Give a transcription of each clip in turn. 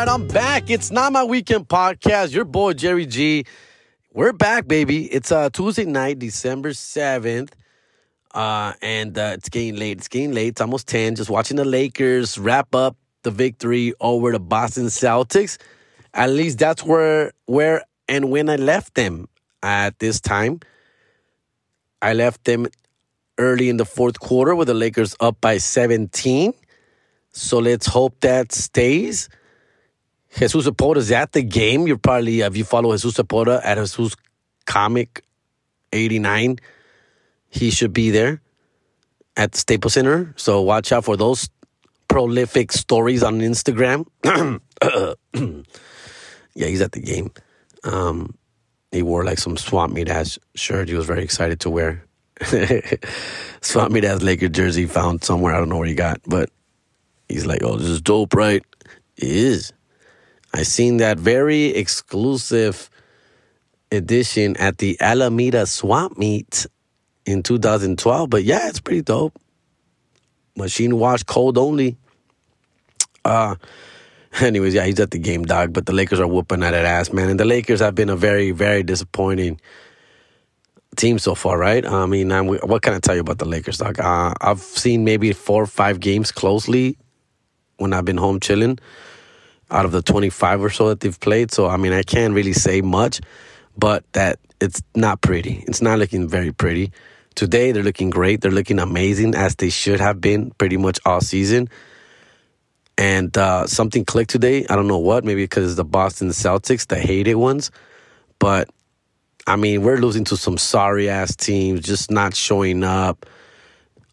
Right, I'm back. It's not my weekend podcast. Your boy Jerry G. We're back, baby. It's uh Tuesday night, December seventh, uh, and uh, it's getting late. It's getting late. It's almost ten. Just watching the Lakers wrap up the victory over the Boston Celtics. At least that's where where and when I left them at this time. I left them early in the fourth quarter with the Lakers up by 17. So let's hope that stays. Jesus is at the game. You're probably, if you follow Jesus Zapota at Jesus Comic 89, he should be there at the Staples Center. So watch out for those prolific stories on Instagram. yeah, he's at the game. Um, he wore like some swamp meat ass shirt. He was very excited to wear. swamp meat ass Laker jersey found somewhere. I don't know where he got, but he's like, "Oh, this is dope, right?" It is. I seen that very exclusive edition at the Alameda Swamp Meet in 2012. But yeah, it's pretty dope. Machine wash, cold only. Uh, anyways, yeah, he's at the game, dog. But the Lakers are whooping at that ass, man. And the Lakers have been a very, very disappointing team so far, right? I mean, I'm, what can I tell you about the Lakers, dog? Uh, I've seen maybe four or five games closely when I've been home chilling out of the 25 or so that they've played. So, I mean, I can't really say much, but that it's not pretty. It's not looking very pretty. Today, they're looking great. They're looking amazing as they should have been pretty much all season. And uh, something clicked today. I don't know what. Maybe because the Boston Celtics, the hated ones. But I mean, we're losing to some sorry ass teams, just not showing up.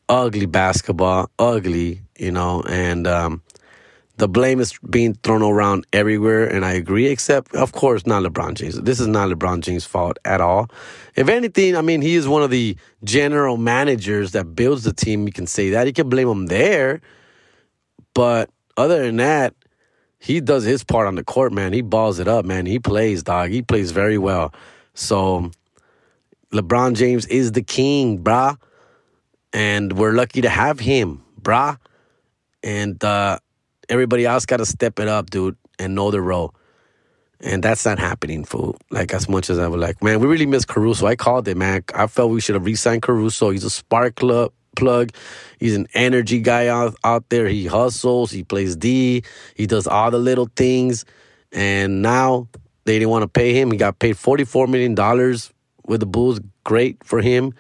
Ugly basketball, ugly, you know. And um, the blame is being thrown around everywhere, and I agree, except, of course, not LeBron James. This is not LeBron James' fault at all. If anything, I mean, he is one of the general managers that builds the team. You can say that. You can blame him there. But other than that, he does his part on the court, man. He balls it up, man. He plays, dog. He plays very well. So, LeBron James is the king, brah. And we're lucky to have him, brah. And, uh, everybody else got to step it up, dude, and know the role. And that's not happening, fool. Like, as much as I was like, man, we really miss Caruso. I called it, man. I felt we should have re signed Caruso. He's a spark plug. He's an energy guy out, out there. He hustles, he plays D, he does all the little things. And now they didn't want to pay him. He got paid $44 million with the Bulls. Great for him.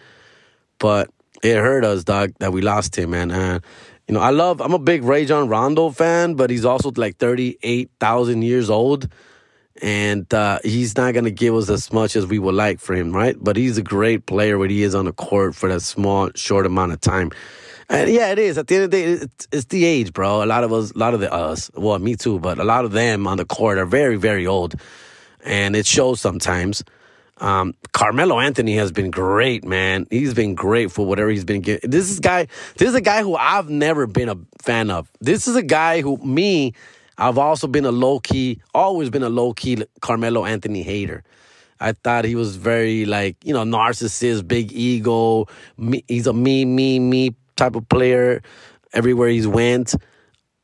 But it hurt us, dog, that we lost him, man. Uh, you know, I love, I'm a big Rajon Rondo fan, but he's also like 38,000 years old. And uh, he's not going to give us as much as we would like for him, right? But he's a great player when he is on the court for that small, short amount of time. And yeah, it is. At the end of the day, it's, it's the age, bro. A lot of us, a lot of the us, well, me too, but a lot of them on the court are very, very old. And it shows sometimes. Um, Carmelo Anthony has been great, man. He's been great for whatever he's been getting. This is guy. This is a guy who I've never been a fan of. This is a guy who me. I've also been a low key, always been a low key Carmelo Anthony hater. I thought he was very like you know narcissist, big ego. Me, he's a me, me, me type of player. Everywhere he's went,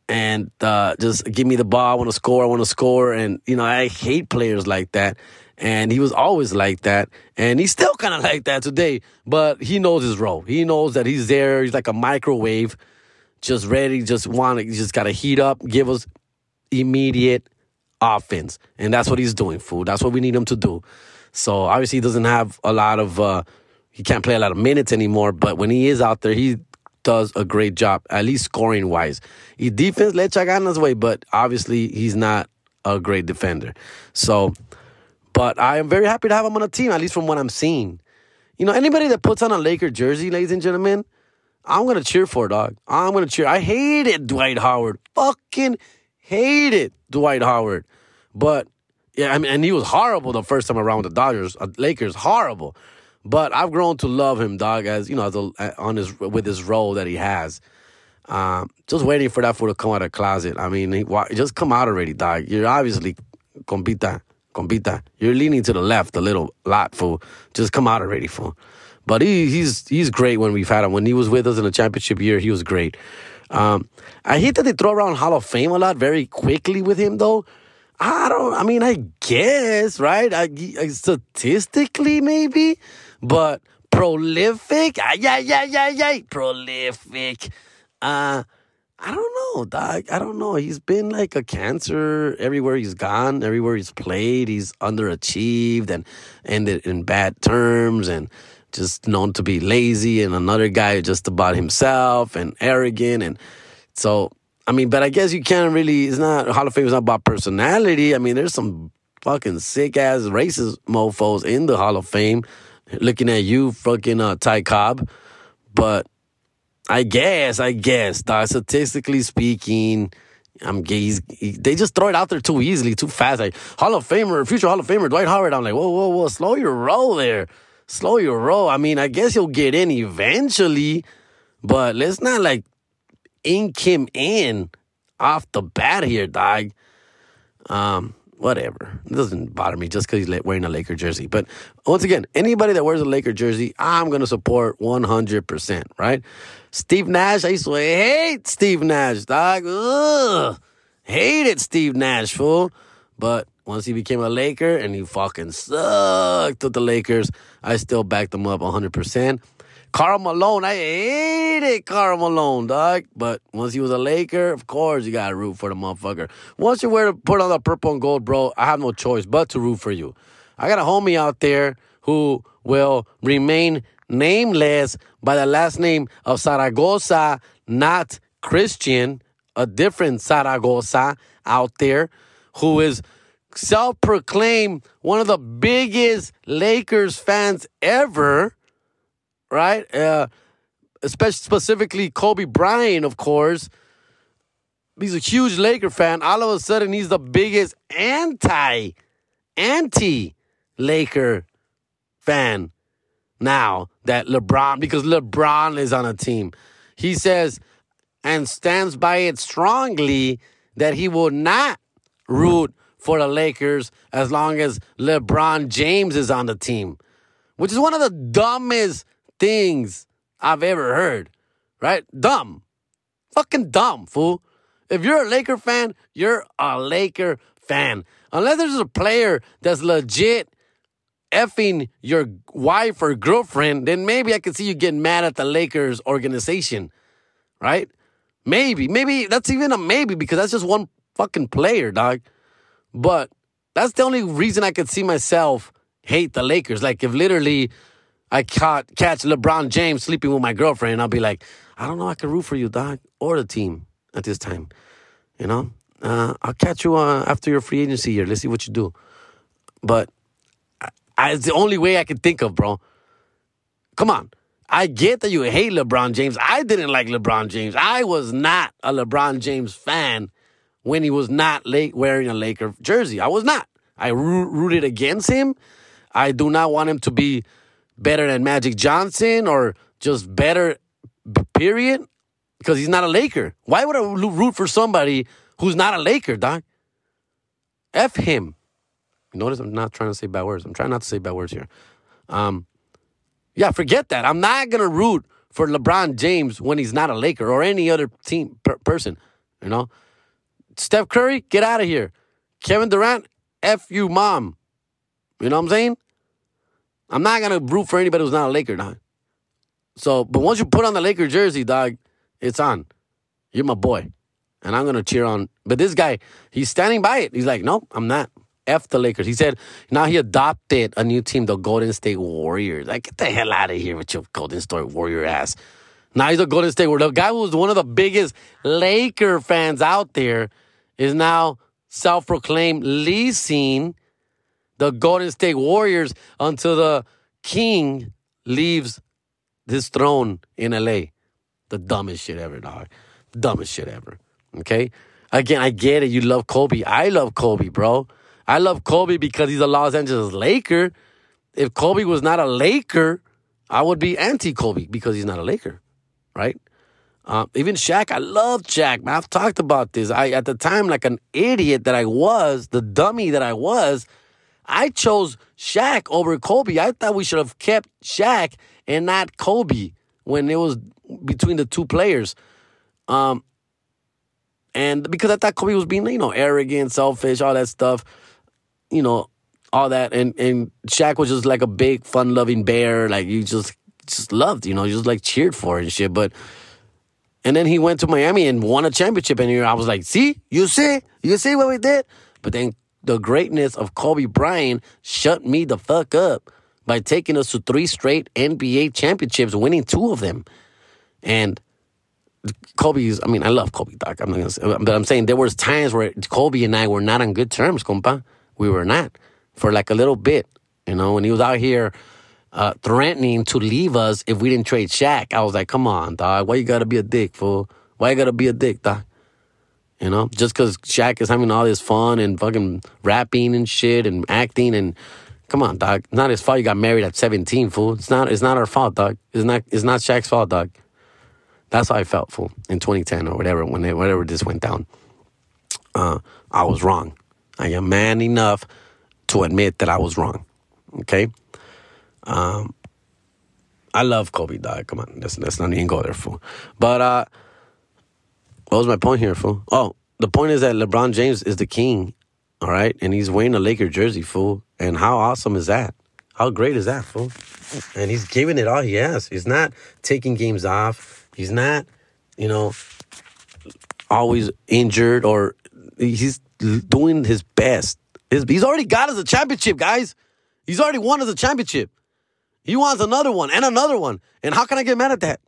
and uh, just give me the ball. I want to score. I want to score. And you know I hate players like that. And he was always like that. And he's still kind of like that today. But he knows his role. He knows that he's there. He's like a microwave, just ready, just want to, just got to heat up, give us immediate offense. And that's what he's doing, fool. That's what we need him to do. So obviously he doesn't have a lot of, uh, he can't play a lot of minutes anymore. But when he is out there, he does a great job, at least scoring wise. He defense let his way, but obviously he's not a great defender. So but I am very happy to have him on a team, at least from what I'm seeing. You know, anybody that puts on a Laker jersey, ladies and gentlemen, I'm gonna cheer for, dog. I'm gonna cheer. I hated Dwight Howard. Fucking hated Dwight Howard. But yeah, I mean, and he was horrible the first time around with the Dodgers, uh, Lakers, horrible. But I've grown to love him, dog, as you know, as a, uh, on his with his role that he has. Um, just waiting for that fool to come out of the closet. I mean, he, just come out already, dog. You're obviously compita compita. You're leaning to the left a little lot, fool. Just come out already, fool. But he, he's he's great when we've had him. When he was with us in the championship year, he was great. Um, I hate that they throw around Hall of Fame a lot very quickly with him, though. I don't. I mean, I guess right. I, I statistically maybe, but prolific. Ah, yeah, yeah, yeah, yeah. Prolific. Uh, I don't know, dog. I don't know. He's been like a cancer everywhere he's gone, everywhere he's played. He's underachieved and ended in bad terms and just known to be lazy and another guy just about himself and arrogant and so I mean, but I guess you can't really. It's not Hall of Fame is not about personality. I mean, there's some fucking sick ass racist mofo's in the Hall of Fame. Looking at you, fucking uh, Ty Cobb, but I guess, I guess, dog, statistically speaking, I'm he's, he, they just throw it out there too easily, too fast. Like Hall of Famer, future Hall of Famer, Dwight Howard. I'm like, whoa, whoa, whoa, slow your roll there, slow your roll. I mean, I guess you'll get in eventually, but let's not like ink him in off the bat here, dog. Um, whatever. It doesn't bother me just because he's wearing a Laker jersey. But once again, anybody that wears a Laker jersey, I'm going to support 100%, right? Steve Nash, I used to hate Steve Nash, dog. Ugh. Hated Steve Nash, fool. But once he became a Laker and he fucking sucked with the Lakers, I still backed him up 100%. Karl Malone, I hated Karl Malone, dog. But once he was a Laker, of course you gotta root for the motherfucker. Once you wear to put on the purple and gold, bro, I have no choice but to root for you. I got a homie out there who will remain nameless by the last name of Zaragoza, not Christian, a different Zaragoza out there who is self proclaimed one of the biggest Lakers fans ever right? Uh, especially specifically Kobe Bryant, of course. He's a huge Laker fan. All of a sudden, he's the biggest anti anti Laker fan now that LeBron because LeBron is on a team. He says and stands by it strongly that he will not root for the Lakers as long as LeBron James is on the team, which is one of the dumbest things I've ever heard. Right? Dumb. Fucking dumb, fool. If you're a Laker fan, you're a Laker fan. Unless there's a player that's legit effing your wife or girlfriend, then maybe I could see you getting mad at the Lakers organization. Right? Maybe. Maybe that's even a maybe because that's just one fucking player, dog. But that's the only reason I could see myself hate the Lakers. Like if literally I caught catch LeBron James sleeping with my girlfriend, I'll be like, I don't know, I can root for you, dog, or the team at this time. You know, uh, I'll catch you uh, after your free agency year. Let's see what you do. But I, it's the only way I can think of, bro. Come on. I get that you hate LeBron James. I didn't like LeBron James. I was not a LeBron James fan when he was not late wearing a Laker jersey. I was not. I rooted against him. I do not want him to be better than Magic Johnson or just better, period? Because he's not a Laker. Why would I root for somebody who's not a Laker, Doc? F him. Notice I'm not trying to say bad words. I'm trying not to say bad words here. Um, yeah, forget that. I'm not gonna root for LeBron James when he's not a Laker or any other team per- person. You know, Steph Curry, get out of here. Kevin Durant, f you, mom. You know what I'm saying? I'm not gonna root for anybody who's not a Laker, dog. So, but once you put on the Laker jersey, dog, it's on. You're my boy, and I'm gonna cheer on. But this guy, he's standing by it. He's like, no, I'm not. F the Lakers. He said now he adopted a new team, the Golden State Warriors. Like, get the hell out of here with your Golden State Warrior ass. Now he's a Golden State Warrior. The guy who was one of the biggest Laker fans out there is now self-proclaimed leasing the Golden State Warriors until the king leaves his throne in LA. The dumbest shit ever, dog. Dumbest shit ever. Okay? Again, I get it. You love Kobe. I love Kobe, bro. I love Kobe because he's a Los Angeles Laker. If Kobe was not a Laker, I would be anti Kobe because he's not a Laker, right? Uh, even Shaq, I love Shaq. Man, I've talked about this. I at the time, like an idiot that I was, the dummy that I was, I chose Shaq over Kobe. I thought we should have kept Shaq and not Kobe when it was between the two players. Um, and because I thought Kobe was being, you know, arrogant, selfish, all that stuff, you know, all that, and and Shaq was just like a big, fun-loving bear, like you just just loved, you know, you just like cheered for and shit. But and then he went to Miami and won a championship, and I was like, see, you see, you see what we did. But then the greatness of Kobe Bryant shut me the fuck up by taking us to three straight NBA championships, winning two of them. And Kobe's, I mean, I love Kobe, Doc. I'm not gonna say, but I'm saying there was times where Kobe and I were not on good terms, compa. We were not for like a little bit, you know, when he was out here uh, threatening to leave us if we didn't trade Shaq. I was like, come on, dog. Why you gotta be a dick, fool? Why you gotta be a dick, dog? You know, just because Shaq is having all this fun and fucking rapping and shit and acting and come on, dog. Not his fault you got married at 17, fool. It's not. It's not our fault, dog. It's not. It's not Shaq's fault, dog. That's how I felt, fool, in 2010 or whatever, when they, whatever this went down. Uh, I was wrong. I am man enough to admit that I was wrong. Okay? Um, I love Kobe, dog. Come on, let's, let's not even go there, fool. But uh, what was my point here, fool? Oh, the point is that LeBron James is the king, all right? And he's wearing a Laker jersey, fool. And how awesome is that? How great is that, fool? And he's giving it all he has. He's not taking games off. He's not, you know, always injured or he's doing his best. He's already got us a championship, guys. He's already won us a championship. He wants another one and another one. And how can I get mad at that?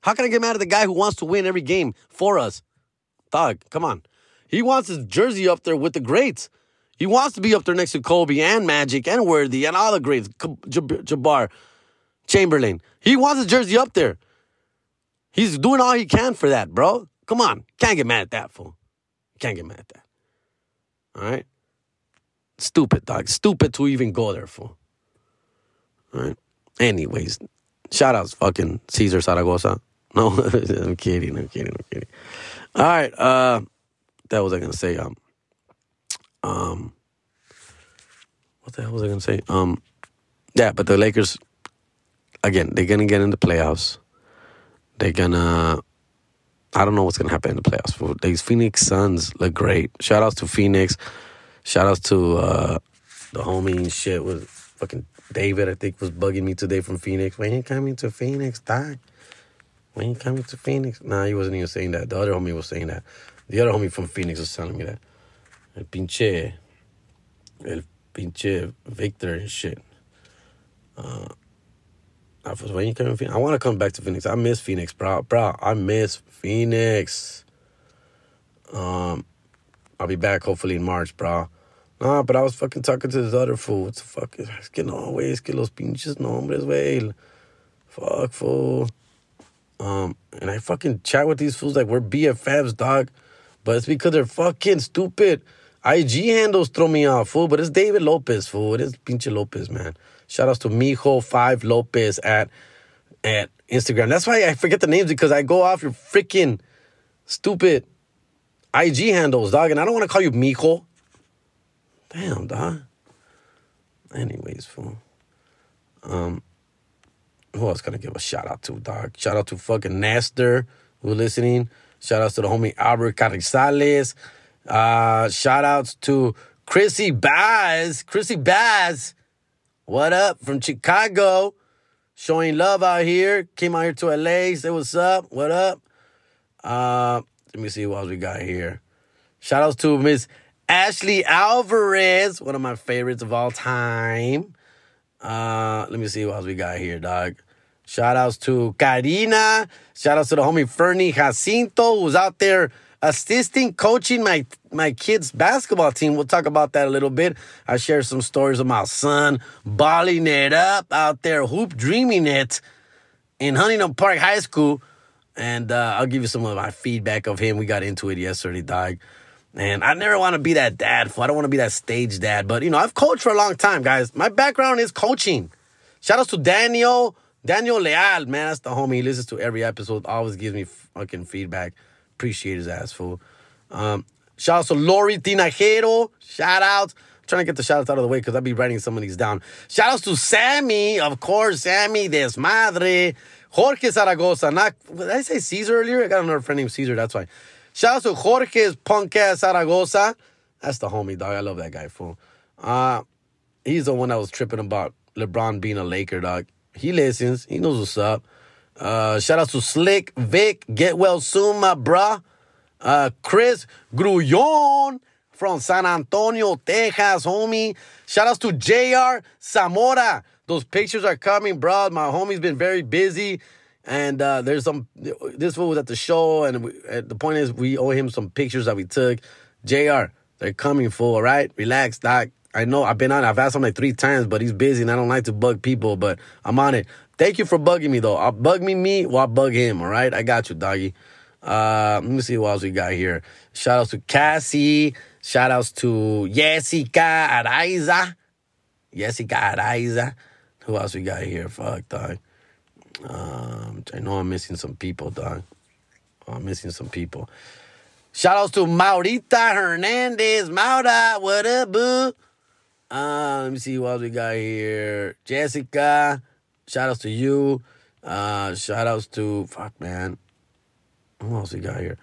How can I get mad at the guy who wants to win every game for us? Dog, come on. He wants his jersey up there with the greats. He wants to be up there next to Kobe and Magic and Worthy and all the greats, Jabbar, Chamberlain. He wants his jersey up there. He's doing all he can for that, bro. Come on. Can't get mad at that, fool. Can't get mad at that. All right? Stupid, dog. Stupid to even go there, for. All right? Anyways, shout outs fucking Caesar Zaragoza. No, I'm kidding. I'm kidding. I'm kidding. All right. Uh, that was I gonna say. Um, um, what the hell was I gonna say? Um, yeah, but the Lakers, again, they're gonna get in the playoffs. They're gonna. I don't know what's gonna happen in the playoffs. These Phoenix Suns look great. Shout outs to Phoenix. Shout outs to uh, the homie and shit with fucking David. I think was bugging me today from Phoenix. When you coming to Phoenix, Doc? When you coming to Phoenix? Nah, he wasn't even saying that. The other homie was saying that. The other homie from Phoenix was telling me that. El pinche, el pinche Victor and shit. Uh, I was when you coming Phoenix. I want to come back to Phoenix. I miss Phoenix, bro. Bro, I miss Phoenix. Um, I'll be back hopefully in March, bro. Nah, but I was fucking talking to this other fool. What the fuck? Es que no, güey. Es que los pinches nombres, güey. Fuck, fool. Um, and I fucking chat with these fools like we're BFFs, dog. But it's because they're fucking stupid. IG handles throw me off, fool. But it's David Lopez, fool. It is pinche Lopez, man. Shout outs to Mijo5 Lopez at at Instagram. That's why I forget the names because I go off your freaking stupid IG handles, dog. And I don't want to call you Mijo. Damn, dog. Anyways, fool. Um, who else I give a shout out to, dog? Shout out to fucking Nestor who's listening. Shout outs to the homie Albert Carrizales. Uh, shout outs to Chrissy Baz. Chrissy Baz what up from Chicago? Showing love out here. Came out here to LA. Say what's up. What up? Uh, let me see what else we got here. Shout outs to Miss Ashley Alvarez, one of my favorites of all time. Uh, let me see what else we got here, dog. Shout outs to Karina. Shout outs to the homie Fernie Jacinto, who's out there assisting coaching my my kids basketball team. We'll talk about that a little bit. I share some stories of my son balling it up out there, hoop dreaming it in Huntington Park High School. And uh, I'll give you some of my feedback of him. We got into it yesterday, dog. And I never want to be that dad. I don't want to be that stage dad. But, you know, I've coached for a long time, guys. My background is coaching. Shout out to Daniel. Daniel Leal, man, that's the homie. He listens to every episode, always gives me fucking feedback. Appreciate his ass, fool. Um, shout out to Lori Tinajero. Shout out. I'm trying to get the shout outs out of the way because I'll be writing some of these down. Shout outs to Sammy, of course, Sammy Desmadre, Jorge Zaragoza. Not did I say Caesar earlier? I got another friend named Caesar. That's why. Shout out to Jorge's punk ass Zaragoza. That's the homie dog. I love that guy fool. Uh, he's the one that was tripping about LeBron being a Laker dog. He listens. He knows what's up. Uh, shout out to Slick Vic. Get well soon, my bruh. Uh, Chris Grullon from San Antonio, Texas, homie. Shout outs to JR Zamora. Those pictures are coming, bro. My homie's been very busy. And uh, there's some, this fool was at the show. And, we, the point is, we owe him some pictures that we took. JR, they're coming full, all right? Relax, doc. I know I've been on, I've asked him like three times, but he's busy and I don't like to bug people, but I'm on it. Thank you for bugging me though. I'll bug me, me, or I'll bug him, all right? I got you, doggy. Uh, let me see what else we got here. Shout outs to Cassie. Shout outs to Jessica Araiza. Jessica Araiza. Who else we got here? Fuck, dog. Um, I know I'm missing some people, dog. Oh, I'm missing some people. Shout outs to Maurita Hernandez. Maura, what up, boo? Uh, let me see what else we got here. Jessica. Shout outs to you. Uh, shout outs to, fuck, man. Who else we got here?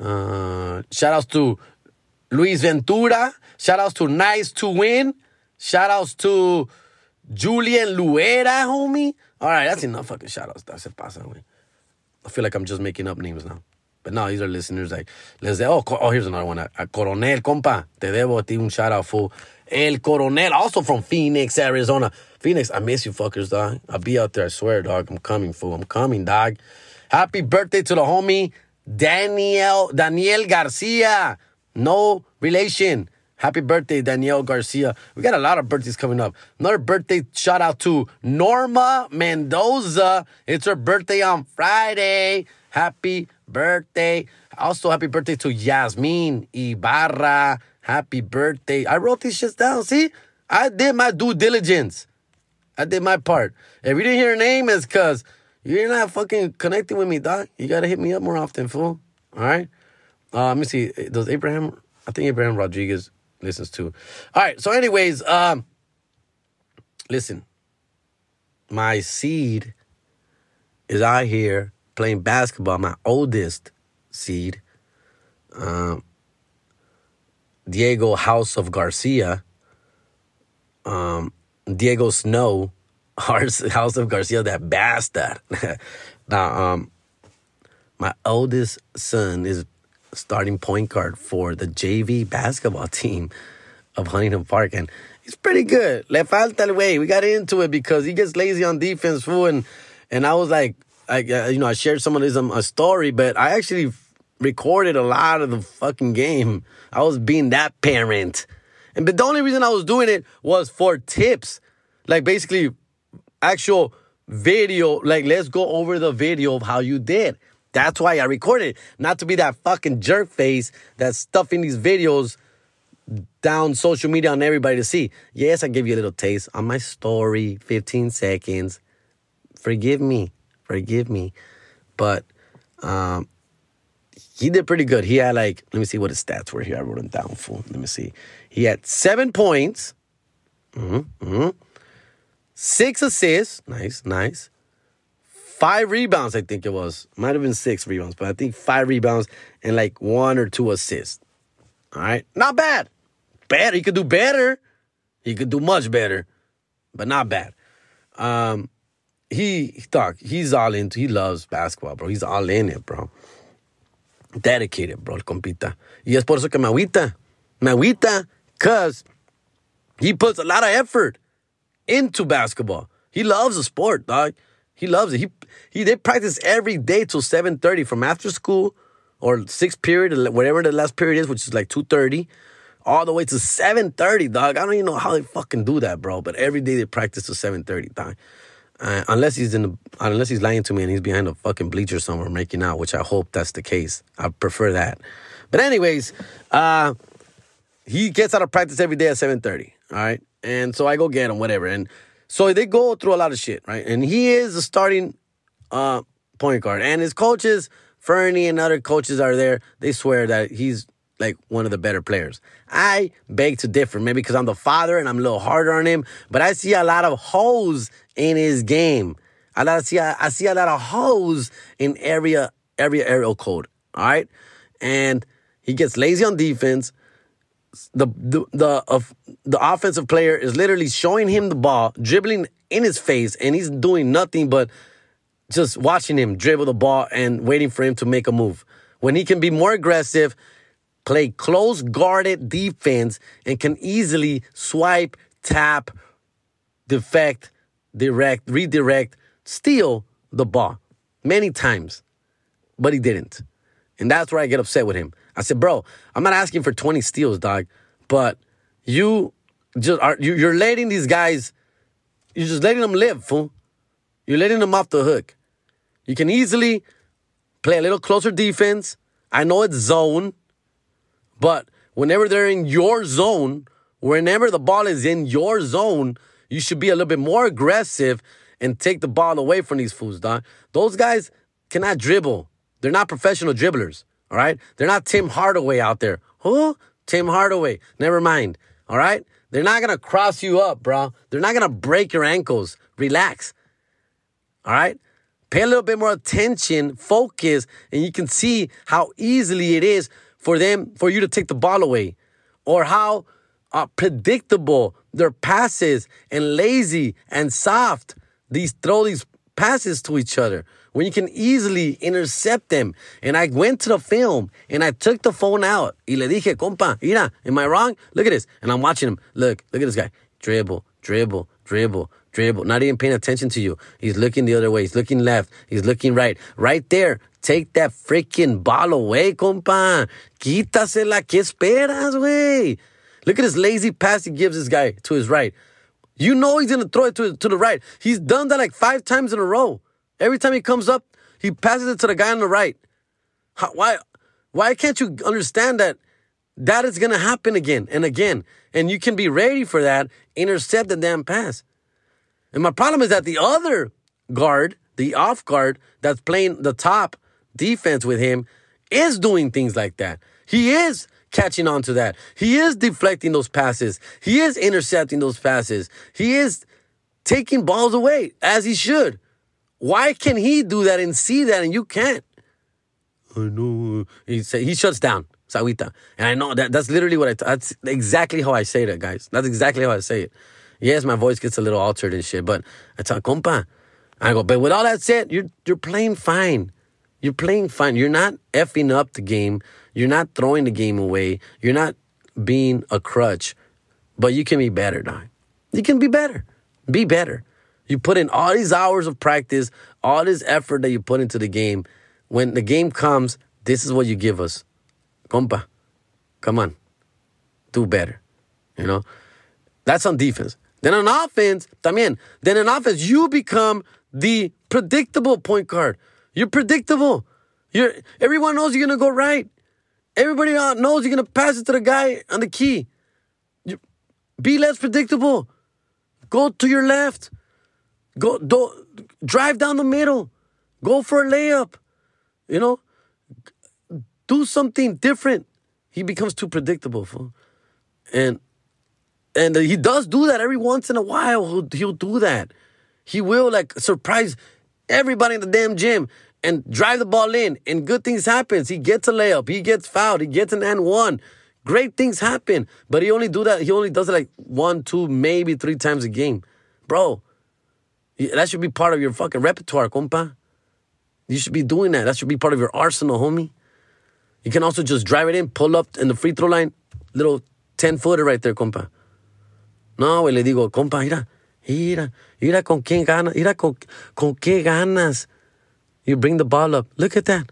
Uh, shout outs to Luis Ventura. Shout outs to Nice to Win. Shout outs to Julian Luera, homie. All right, that's enough fucking shout outs. That's it, pasa. I feel like I'm just making up names now. But no, these are listeners like, les de, oh, oh, here's another one. A Coronel, compa, te debo a ti un shout out, fool. El Coronel, also from Phoenix, Arizona. Phoenix, I miss you fuckers, dog. I'll be out there, I swear, dog. I'm coming, fool. I'm coming, dog. Happy birthday to the homie Daniel Daniel Garcia. No relation. Happy birthday, Daniel Garcia. We got a lot of birthdays coming up. Another birthday shout out to Norma Mendoza. It's her birthday on Friday. Happy birthday. Also, happy birthday to Yasmin Ibarra. Happy birthday. I wrote these shits down. See, I did my due diligence. I did my part. If you didn't hear a name, it's because you're not fucking connecting with me, doc. You gotta hit me up more often, fool. All right. Uh, let me see. Does Abraham? I think Abraham Rodriguez listens too. All right. So, anyways, um, listen. My seed is out here playing basketball. My oldest seed, um, Diego House of Garcia, um, Diego Snow House of Garcia, that bastard. now, um, my oldest son is starting point guard for the JV basketball team of Huntington Park, and he's pretty good. Le falta el way. We got into it because he gets lazy on defense, fool, and and I was like, I uh, you know I shared some of this um, a story, but I actually recorded a lot of the fucking game. I was being that parent, and but the only reason I was doing it was for tips, like basically actual video. Like, let's go over the video of how you did. That's why I recorded, not to be that fucking jerk face that's stuffing these videos down social media on everybody to see. Yes, I give you a little taste on my story, 15 seconds. Forgive me, forgive me. But um, he did pretty good. He had like, let me see what his stats were here. I wrote them down full. Let me see. He had seven points. Mm-hmm, mm-hmm six assists. Nice, nice. Five rebounds, I think it was. Might have been six rebounds, but I think five rebounds and like one or two assists. All right. Not bad. Better. He could do better. He could do much better, but not bad. Um, he, talk, he's all into, he loves basketball, bro. He's all in it, bro. Dedicated, bro, el compita. Y es por eso que me agüita. Me agüita, because he puts a lot of effort into basketball. He loves the sport, dog. He loves it. He he they practice every day till 7:30 from after school or sixth period, whatever the last period is, which is like 2:30, all the way to 7:30, dog. I don't even know how they fucking do that, bro. But every day they practice to 7:30, dog. Uh, unless he's in the, unless he's lying to me and he's behind a fucking bleacher somewhere making out, which I hope that's the case. I prefer that. But anyways, uh, he gets out of practice every day at 7:30. All right. And so I go get him, whatever. And so they go through a lot of shit, right? And he is a starting uh, point guard. And his coaches, Fernie and other coaches are there. They swear that he's like one of the better players. I beg to differ, maybe because I'm the father and I'm a little harder on him, but I see a lot of holes in his game. I see I see a lot of hoes in area area aerial code. All right, and he gets lazy on defense. The the the of the offensive player is literally showing him the ball, dribbling in his face, and he's doing nothing but just watching him dribble the ball and waiting for him to make a move. When he can be more aggressive, play close guarded defense, and can easily swipe, tap, defect, direct, redirect, steal the ball many times. But he didn't. And that's where I get upset with him. I said, bro, I'm not asking for 20 steals, dog, but you just are you're letting these guys, you're just letting them live, fool. You're letting them off the hook. You can easily play a little closer defense. I know it's zone, but whenever they're in your zone, whenever the ball is in your zone, you should be a little bit more aggressive and take the ball away from these fools, dog. Those guys cannot dribble. They're not professional dribblers, all right? They're not Tim Hardaway out there. Who? Tim Hardaway. Never mind, all right? They're not gonna cross you up, bro. They're not gonna break your ankles. Relax, all right? Pay a little bit more attention, focus, and you can see how easily it is for them, for you to take the ball away, or how uh, predictable their passes and lazy and soft these throw these passes to each other when you can easily intercept them. And I went to the film and I took the phone out. Y le dije, compa, mira, am I wrong? Look at this. And I'm watching him. Look, look at this guy. Dribble, dribble, dribble, dribble. Not even paying attention to you. He's looking the other way. He's looking left. He's looking right. Right there. Take that freaking ball away, compa. Quítasela. ¿Qué esperas, güey? Look at this lazy pass he gives this guy to his right. You know he's gonna throw it to, to the right. He's done that like five times in a row. Every time he comes up, he passes it to the guy on the right. How, why, why can't you understand that that is gonna happen again and again? And you can be ready for that, intercept the damn pass. And my problem is that the other guard, the off guard that's playing the top defense with him, is doing things like that. He is catching on to that. He is deflecting those passes. He is intercepting those passes. He is taking balls away as he should. Why can he do that and see that and you can't? I know. He say he shuts down. Sawita. And I know that that's literally what I that's exactly how I say that, guys. That's exactly how I say it. Yes, my voice gets a little altered and shit, but I tell compa. I go, but with all that said, you're you're playing fine. You're playing fine. You're not effing up the game. You're not throwing the game away. You're not being a crutch. But you can be better, dog. You can be better. Be better. You put in all these hours of practice, all this effort that you put into the game. When the game comes, this is what you give us. Compa, come on. Do better. You know? That's on defense. Then on offense, también. Then on offense, you become the predictable point guard. You're predictable. You're everyone knows you're gonna go right. Everybody uh, knows you're gonna pass it to the guy on the key. You, be less predictable. Go to your left. Go do, drive down the middle. Go for a layup. You know, do something different. He becomes too predictable, fool. and and he does do that every once in a while. He'll, he'll do that. He will like surprise everybody in the damn gym and drive the ball in, and good things happens. He gets a layup, he gets fouled, he gets an and one. Great things happen, but he only do that. He only does it like one, two, maybe three times a game, bro. That should be part of your fucking repertoire, compa. You should be doing that. That should be part of your arsenal, homie. You can also just drive it in, pull up in the free throw line, little 10 footer right there, compa. No, güey, le digo, compa, mira, mira, mira con qué ganas, mira con, con qué ganas. You bring the ball up. Look at that.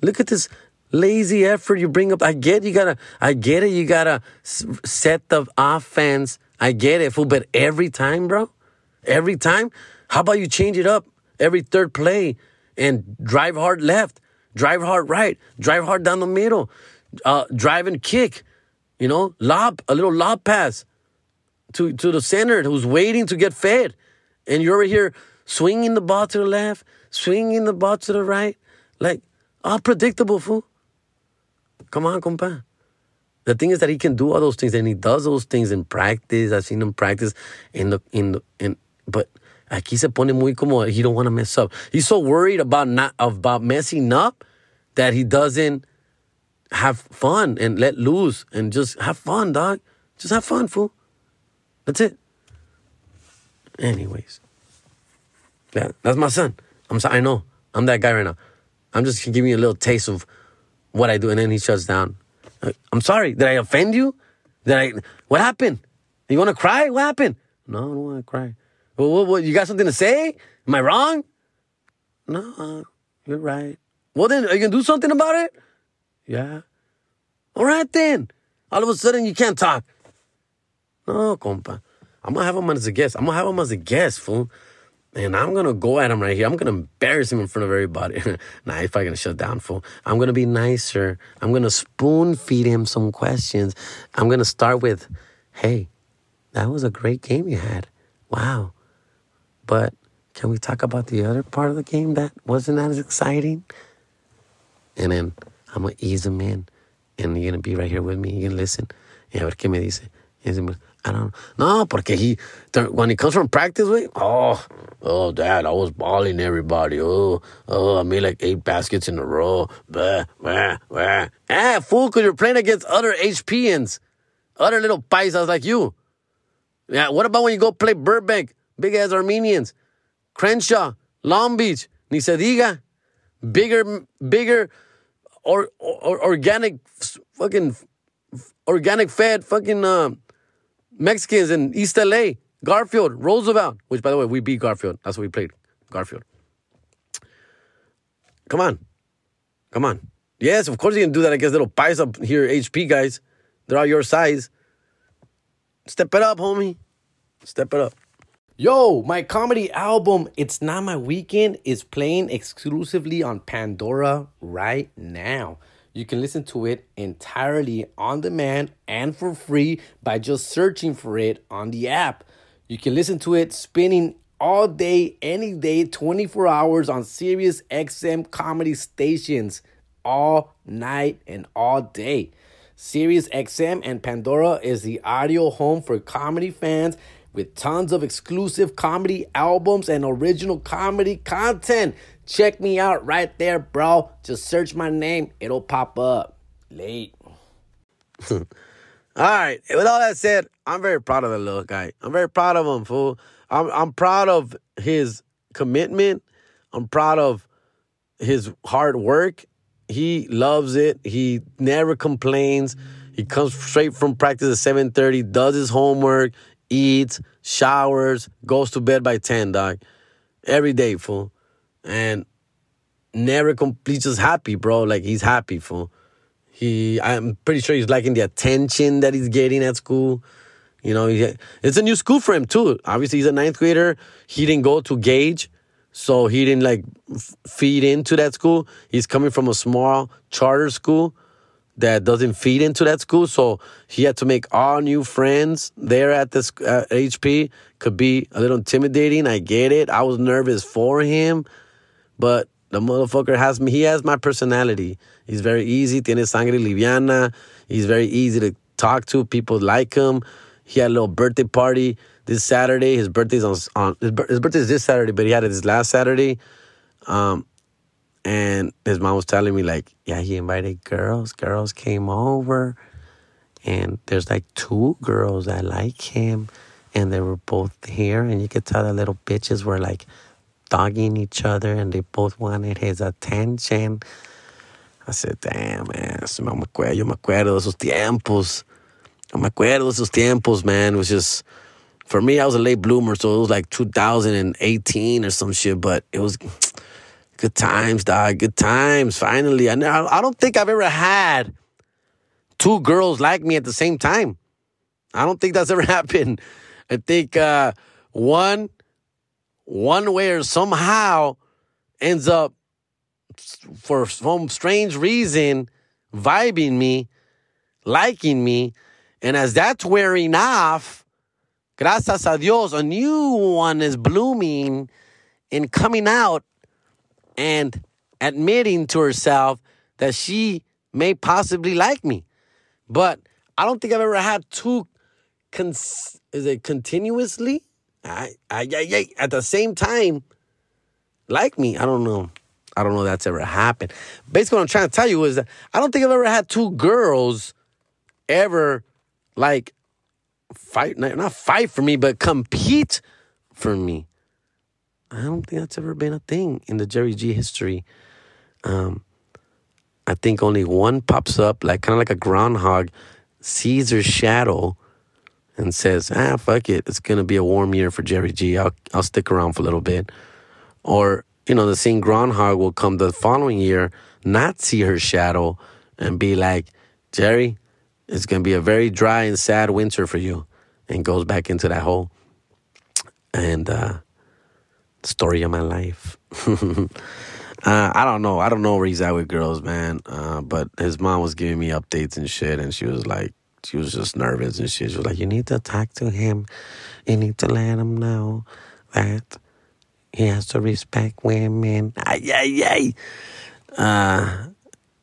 Look at this lazy effort you bring up. I get you gotta, I get it. You gotta set the offense. I get it, fool. But every time, bro, every time, how about you change it up every third play and drive hard left, drive hard right, drive hard down the middle, uh, drive and kick, you know, lob, a little lob pass to, to the center who's waiting to get fed. And you're over here swinging the ball to the left, swinging the ball to the right. Like, all predictable, fool. Come on, compa. The thing is that he can do all those things and he does those things in practice. I've seen him practice in the in the in but Aquí se pone muy como he don't want to mess up. He's so worried about not about messing up that he doesn't have fun and let loose and just have fun, dog. Just have fun, fool. That's it. Anyways, yeah, that's my son. I'm sorry. I know I'm that guy right now. I'm just giving you a little taste of what I do, and then he shuts down. I'm sorry. Did I offend you? Did I? What happened? You want to cry? What happened? No, I don't want to cry. Well, what, what, you got something to say? Am I wrong? No, uh, you're right. Well, then, are you going to do something about it? Yeah. All right, then. All of a sudden, you can't talk. No, compa. I'm going to have him as a guest. I'm going to have him as a guest, fool. And I'm gonna go at him right here. I'm gonna embarrass him in front of everybody. nah, he's probably gonna shut down, fool. I'm gonna be nicer. I'm gonna spoon feed him some questions. I'm gonna start with, hey, that was a great game you had. Wow. But can we talk about the other part of the game that wasn't as exciting? And then I'm gonna ease him in, and you're gonna be right here with me. You're gonna listen. Me dice. I don't know. No, porque he, when he comes from practice, wait, oh, oh, dad, I was balling everybody. Oh, oh, I made like eight baskets in a row. Bah, bah, bah. Ah, fool, because you're playing against other HPians, other little paisas like you. Yeah, what about when you go play Burbank, big ass Armenians, Crenshaw, Long Beach, ni se diga, bigger, bigger, or, or organic, fucking, organic fed, fucking, uh, Mexicans in East LA, Garfield, Roosevelt, which by the way, we beat Garfield. That's what we played, Garfield. Come on. Come on. Yes, of course you can do that against little pies up here, HP guys. They're all your size. Step it up, homie. Step it up. Yo, my comedy album, It's Not My Weekend, is playing exclusively on Pandora right now. You can listen to it entirely on demand and for free by just searching for it on the app. You can listen to it spinning all day, any day, 24 hours on Sirius XM comedy stations all night and all day. Sirius XM and Pandora is the audio home for comedy fans with tons of exclusive comedy albums and original comedy content. Check me out right there, bro. Just search my name, it'll pop up. Late. all right. With all that said, I'm very proud of the little guy. I'm very proud of him, fool. I'm I'm proud of his commitment. I'm proud of his hard work. He loves it. He never complains. He comes straight from practice at 7:30, does his homework, eats, showers, goes to bed by 10, dog. Every day, fool and never completely just happy, bro. Like he's happy for he. I'm pretty sure he's liking the attention that he's getting at school. You know, he, it's a new school for him too. Obviously, he's a ninth grader. He didn't go to Gage, so he didn't like f- feed into that school. He's coming from a small charter school that doesn't feed into that school. So he had to make all new friends there at this uh, HP. Could be a little intimidating. I get it. I was nervous for him. But the motherfucker has me. He has my personality. He's very easy. Tiene sangre liviana. He's very easy to talk to. People like him. He had a little birthday party this Saturday. His birthday's on on his, his this Saturday, but he had it this last Saturday. Um, and his mom was telling me like, yeah, he invited girls. Girls came over, and there's like two girls that like him, and they were both here, and you could tell the little bitches were like dogging each other and they both wanted his attention. I said, damn, man, me acuerdo, yo me acuerdo de esos tiempos. Yo me acuerdo de esos tiempos, man. It was just, for me, I was a late bloomer, so it was like 2018 or some shit, but it was good times, dog. Good times, finally. I, I don't think I've ever had two girls like me at the same time. I don't think that's ever happened. I think uh, one one way or somehow ends up for some strange reason vibing me, liking me, and as that's wearing off, gracias a Dios, a new one is blooming and coming out and admitting to herself that she may possibly like me. But I don't think I've ever had two, cons- is it continuously? I, I, I, at the same time, like me. I don't know. I don't know that's ever happened. Basically, what I'm trying to tell you is that I don't think I've ever had two girls ever like fight, not fight for me, but compete for me. I don't think that's ever been a thing in the Jerry G history. Um, I think only one pops up, like kind of like a groundhog, sees her shadow and says, "Ah, fuck it, it's gonna be a warm year for Jerry G. I'll I'll stick around for a little bit." Or you know, the same groundhog will come the following year, not see her shadow, and be like, "Jerry, it's gonna be a very dry and sad winter for you," and goes back into that hole. And uh, story of my life. uh, I don't know. I don't know where he's at with girls, man. Uh, but his mom was giving me updates and shit, and she was like, she was just nervous and shit. She was like, "You need to talk to him. You need to let him know that he has to respect women." Ay, ay, ay. Uh,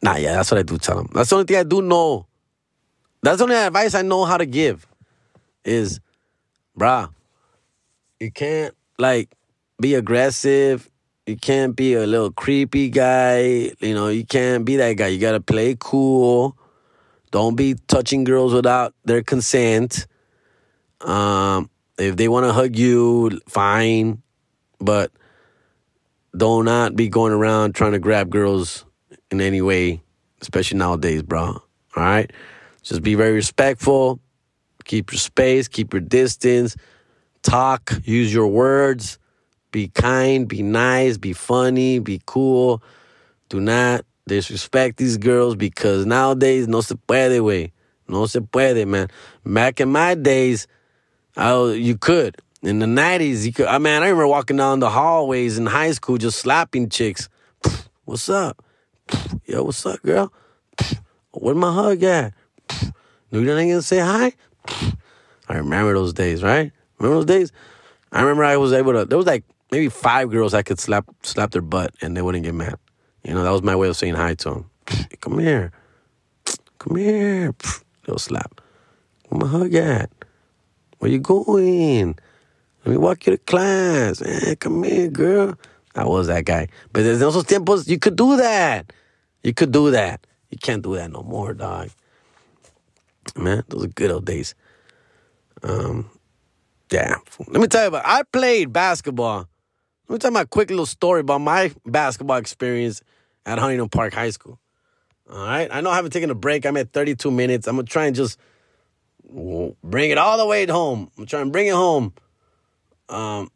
nah, yeah, that's what I do tell him. That's the only thing I do know. That's the only advice I know how to give. Is, bruh, you can't like be aggressive. You can't be a little creepy guy. You know, you can't be that guy. You gotta play cool. Don't be touching girls without their consent. Um, if they want to hug you, fine, but do not not be going around trying to grab girls in any way, especially nowadays, bro. All right, just be very respectful. Keep your space. Keep your distance. Talk. Use your words. Be kind. Be nice. Be funny. Be cool. Do not disrespect these girls because nowadays no se puede, way. No se puede, man. Back in my days, I, you could. In the 90s, you could. I mean, I remember walking down the hallways in high school just slapping chicks. What's up? Yo, what's up, girl? Where my hug at? No, you didn't even say hi? I remember those days, right? Remember those days? I remember I was able to, there was like maybe five girls I could slap slap their butt and they wouldn't get mad. You know, that was my way of saying hi to them. Come here. Come here. Little slap. Where my hug at? Where you going? Let me walk you to class. Eh, come here, girl. I was that guy. But there's also tiempos you could do that. You could do that. You can't do that no more, dog. Man, those are good old days. Um, yeah. Let me tell you about. I played basketball let me tell my quick little story about my basketball experience at Huntington Park High School. All right. I know I haven't taken a break. I'm at 32 minutes. I'm going to try and just bring it all the way home. I'm trying to bring it home. Um,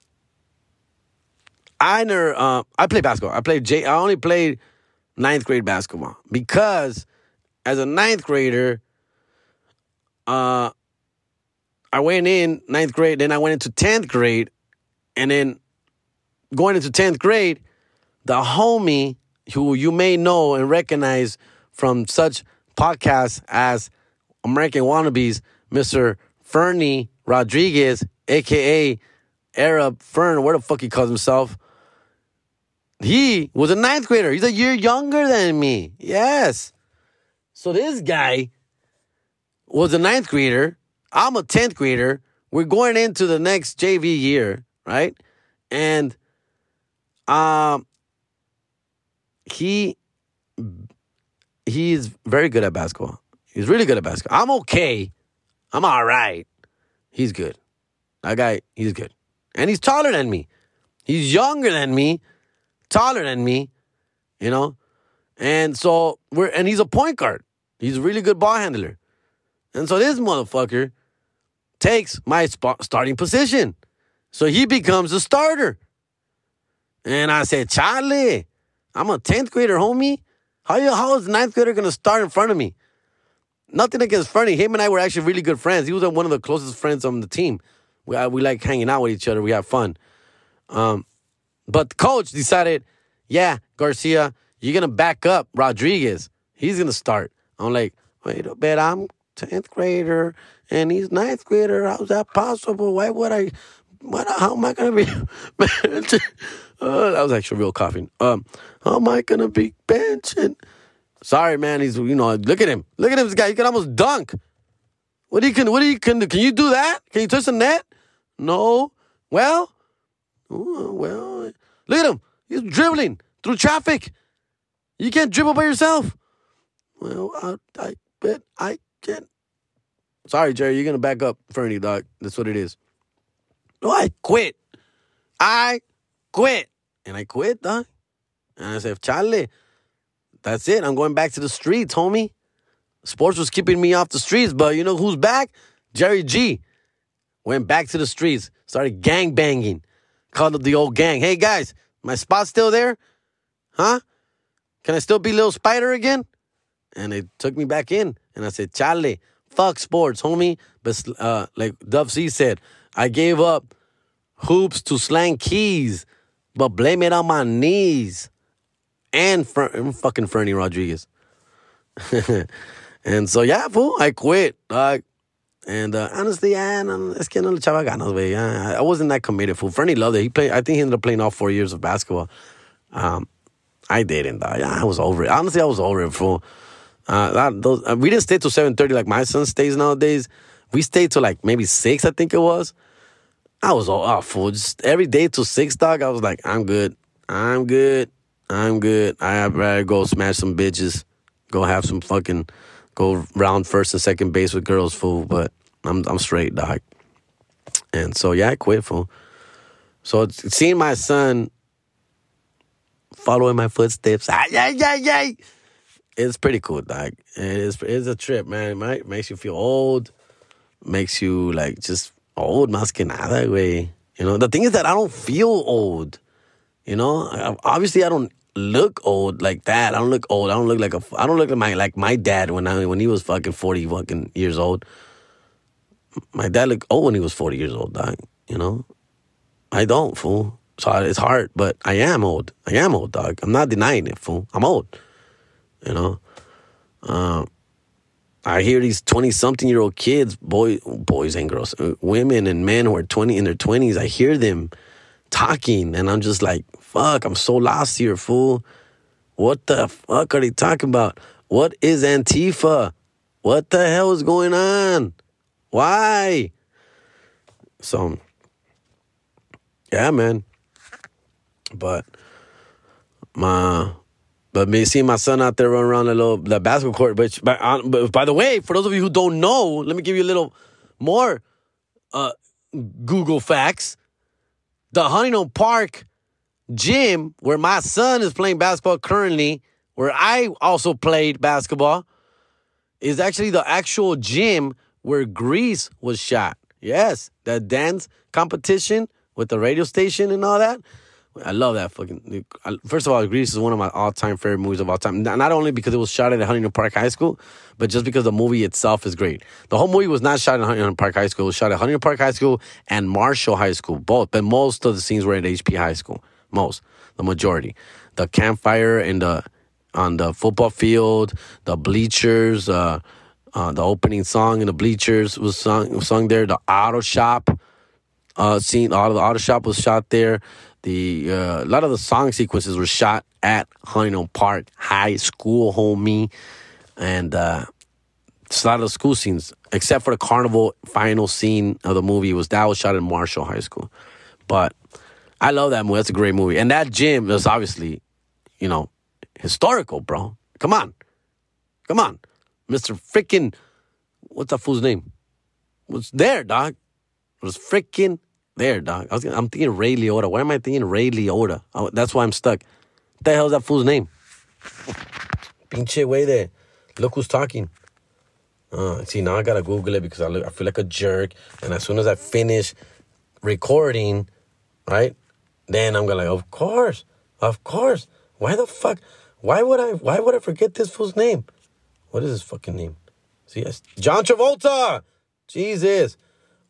I never, uh, I played basketball. I played J, I only played ninth grade basketball because as a ninth grader, uh, I went in ninth grade, then I went into 10th grade, and then going into 10th grade, the homie who you may know and recognize from such podcasts as American Wannabes, Mr. Fernie Rodriguez, aka Arab Fern, where the fuck he calls himself. He was a ninth grader. He's a year younger than me. Yes. So this guy was a ninth grader. I'm a 10th grader. We're going into the next JV year, right? And um, he he's very good at basketball. He's really good at basketball. I'm okay. I'm all right. He's good. That guy, he's good. And he's taller than me. He's younger than me, taller than me, you know? And so we're and he's a point guard. He's a really good ball handler. And so this motherfucker takes my spot, starting position. So he becomes a starter. And I said, Charlie, I'm a 10th grader, homie. How, you, how is ninth grader going to start in front of me? Nothing against Fernie. Him and I were actually really good friends. He was one of the closest friends on the team. We, we like hanging out with each other. We have fun. Um, but the coach decided, yeah, Garcia, you're going to back up Rodriguez. He's going to start. I'm like, wait a bit, I'm 10th grader and he's ninth grader. How's that possible? Why would I? What, how am I going to be? Uh, that was actually real coughing. Um, how am I gonna be benching? Sorry, man. He's you know look at him. Look at him. This guy. He can almost dunk. What do you can? What do you can? Can you do that? Can you touch the net? No, Well, oh, well, look at him. He's dribbling through traffic. You can't dribble by yourself. Well, I, I bet I can't. Sorry, Jerry, you're gonna back up Fernie, dog. That's what it is. No, I quit. I quit. And I quit, dog. And I said, Charlie, that's it. I'm going back to the streets, homie. Sports was keeping me off the streets, but you know who's back? Jerry G. Went back to the streets, started gang banging. Called up the old gang. Hey guys, my spot still there? Huh? Can I still be Little Spider again? And they took me back in. And I said, Charlie, fuck sports, homie. But uh, like Dub C said, I gave up hoops to slang keys, but blame it on my knees. And Fer- fucking Fernie Rodriguez. and so, yeah, fool, I quit. Uh, and uh, honestly, yeah, es que no le ganas. I wasn't that committed, fool. Fernie loved it. He played, I think he ended up playing all four years of basketball. Um, I didn't, I was over it. Honestly, I was over it, fool. Uh, that, those, uh, we didn't stay till 7.30 like my son stays nowadays. We stayed till like maybe 6, I think it was. I was all oh, fool. Just every day till 6, dog, I was like, I'm good. I'm good. I'm good. I'd rather go smash some bitches, go have some fucking, go round first and second base with girls, fool. But I'm I'm straight, dog. And so yeah, I quit, fool. So seeing my son following my footsteps, ay, ay, ay, it's pretty cool, dog. It's it's a trip, man. It might, makes you feel old, makes you like just old, más que nada, way. You know, the thing is that I don't feel old. You know, obviously I don't look old like that. I don't look old. I don't look like a. I don't look like my like my dad when I when he was fucking forty fucking years old. My dad looked old when he was forty years old. Dog, you know, I don't fool. So it's hard, but I am old. I am old, dog. I'm not denying it, fool. I'm old. You know, um, I hear these twenty something year old kids, boy, boys and girls, uh, women and men who are twenty in their twenties. I hear them talking, and I'm just like, fuck, I'm so lost here, fool. What the fuck are they talking about? What is Antifa? What the hell is going on? Why? So, yeah, man. But my, but me seeing my son out there running around the little the basketball court. Which, by, but by the way, for those of you who don't know, let me give you a little more uh, Google facts. The Huntington Park gym where my son is playing basketball currently, where I also played basketball, is actually the actual gym where Grease was shot. Yes, that dance competition with the radio station and all that. I love that fucking. First of all, Grease is one of my all-time favorite movies of all time. Not only because it was shot at Huntington Park High School, but just because the movie itself is great. The whole movie was not shot at Huntington Park High School. It was shot at Huntington Park High School and Marshall High School, both. But most of the scenes were at HP High School most, the majority. The campfire in the on the football field, the bleachers, uh, uh, the opening song in the bleachers was sung was sung there. The auto shop uh, scene, all the auto shop was shot there. The uh, a lot of the song sequences were shot at Huntington Park High School, homie, and uh, a lot of the school scenes, except for the carnival final scene of the movie, was that was shot in Marshall High School, but I love that movie. That's a great movie. And that gym is obviously, you know, historical, bro. Come on. Come on. Mr. Freaking, what's that fool's name? Was there, dog. It was freaking there, dog. I was, I'm thinking Ray Liotta. Why am I thinking Ray Liotta? Oh, that's why I'm stuck. What the hell is that fool's name? Pinche way there. Look who's talking. Uh, see, now I gotta Google it because I, look, I feel like a jerk. And as soon as I finish recording, right, then I'm gonna like, of course, of course. Why the fuck? Why would I? Why would I forget this fool's name? What is his fucking name? See, John Travolta. Jesus,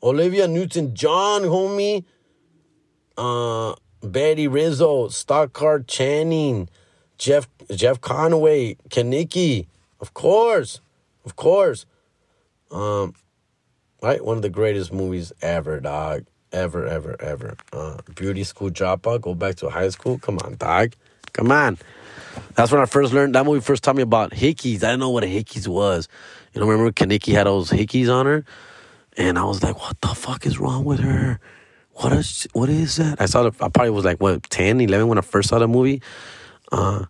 Olivia Newton-John, homie. Uh, Betty Rizzo, Stockard Channing, Jeff Jeff Conaway, Kenickie, of course, of course. Um, right, one of the greatest movies ever, dog ever, ever, ever. Uh, beauty school dropout, go back to high school. Come on, dog. Come on. That's when I first learned that movie first taught me about hickeys. I didn't know what a hickeys was. You know, remember Kenickie had those hickeys on her? And I was like, what the fuck is wrong with her? what is what is that? I saw the I probably was like what 10, 11 when I first saw the movie. Uh,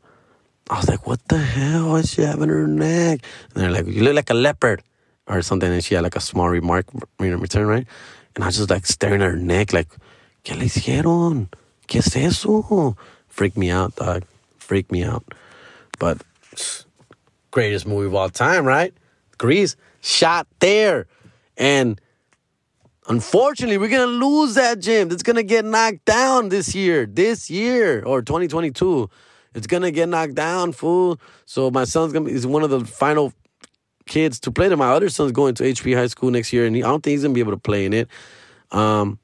I was like, what the hell is she having her neck? And they're like, you look like a leopard or something. And she had like a small remark return, right? And I was just like staring at her neck, like, ¿qué le hicieron? ¿Qué es eso? Freak me out, dog. Freak me out. But greatest movie of all time, right? Grease shot there. And unfortunately, we're going to lose that gym. It's going to get knocked down this year, this year, or 2022. It's going to get knocked down, fool. So my son's going to is one of the final kids to play there. My other son's going to HP High School next year, and he, I don't think he's going to be able to play in it. Um,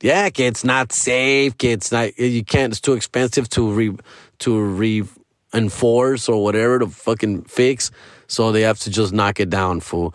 yeah, it's not safe. It's not. You can't. It's too expensive to re to re enforce or whatever to fucking fix. So they have to just knock it down, fool.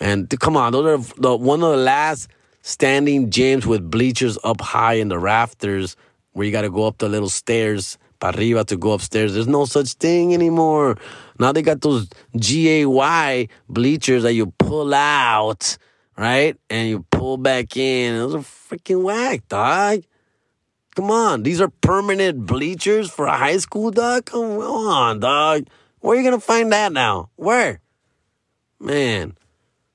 And come on, those are the one of the last standing gyms with bleachers up high in the rafters where you got to go up the little stairs arriba to go upstairs. There's no such thing anymore. Now they got those GAY bleachers that you pull out, right? And you pull back in. Those are freaking whack, dog. Come on. These are permanent bleachers for a high school, dog? Come on, dog. Where are you going to find that now? Where? Man.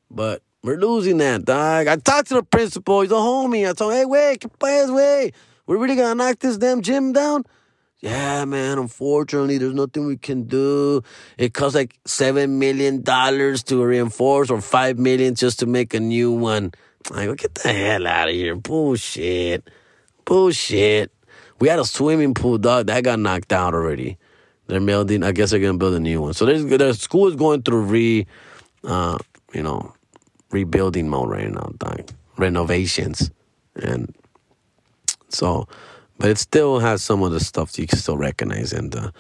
But we're losing that, dog. I talked to the principal. He's a homie. I told him, hey, wait, que way. We're really going to knock this damn gym down? Yeah, man, unfortunately, there's nothing we can do. It costs like $7 million to reinforce or 5 million just to make a new one. I go, get the hell out of here. Bullshit. Bullshit. We had a swimming pool, dog. That got knocked out already. They're building, I guess they're going to build a new one. So there's, the school is going through re, uh, you know, rebuilding mode right now, dog. Renovations. And so, but it still has some of the stuff you can still recognize. And uh,